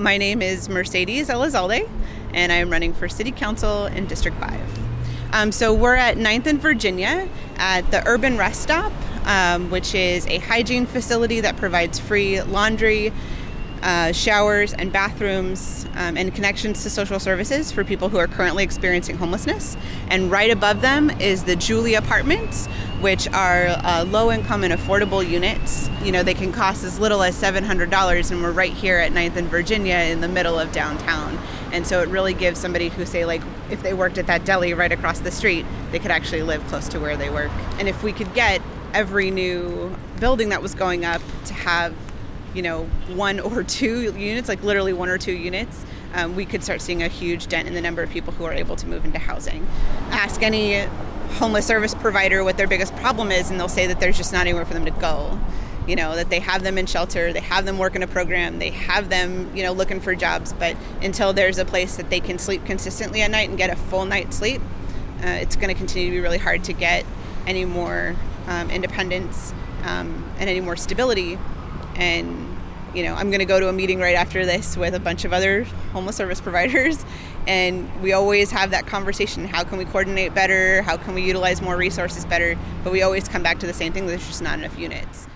My name is Mercedes Elizalde, and I am running for City Council in District 5. Um, so we're at 9th and Virginia at the Urban Rest Stop, um, which is a hygiene facility that provides free laundry, uh, showers, and bathrooms, um, and connections to social services for people who are currently experiencing homelessness. And right above them is the Julie Apartments, which are uh, low income and affordable units. You know, they can cost as little as $700, and we're right here at 9th and Virginia in the middle of downtown. And so it really gives somebody who, say, like, if they worked at that deli right across the street, they could actually live close to where they work. And if we could get every new building that was going up to have, you know, one or two units, like literally one or two units, um, we could start seeing a huge dent in the number of people who are able to move into housing. Ask any homeless service provider what their biggest problem is, and they'll say that there's just not anywhere for them to go you know that they have them in shelter they have them work in a program they have them you know looking for jobs but until there's a place that they can sleep consistently at night and get a full night's sleep uh, it's going to continue to be really hard to get any more um, independence um, and any more stability and you know i'm going to go to a meeting right after this with a bunch of other homeless service providers. And we always have that conversation how can we coordinate better? How can we utilize more resources better? But we always come back to the same thing there's just not enough units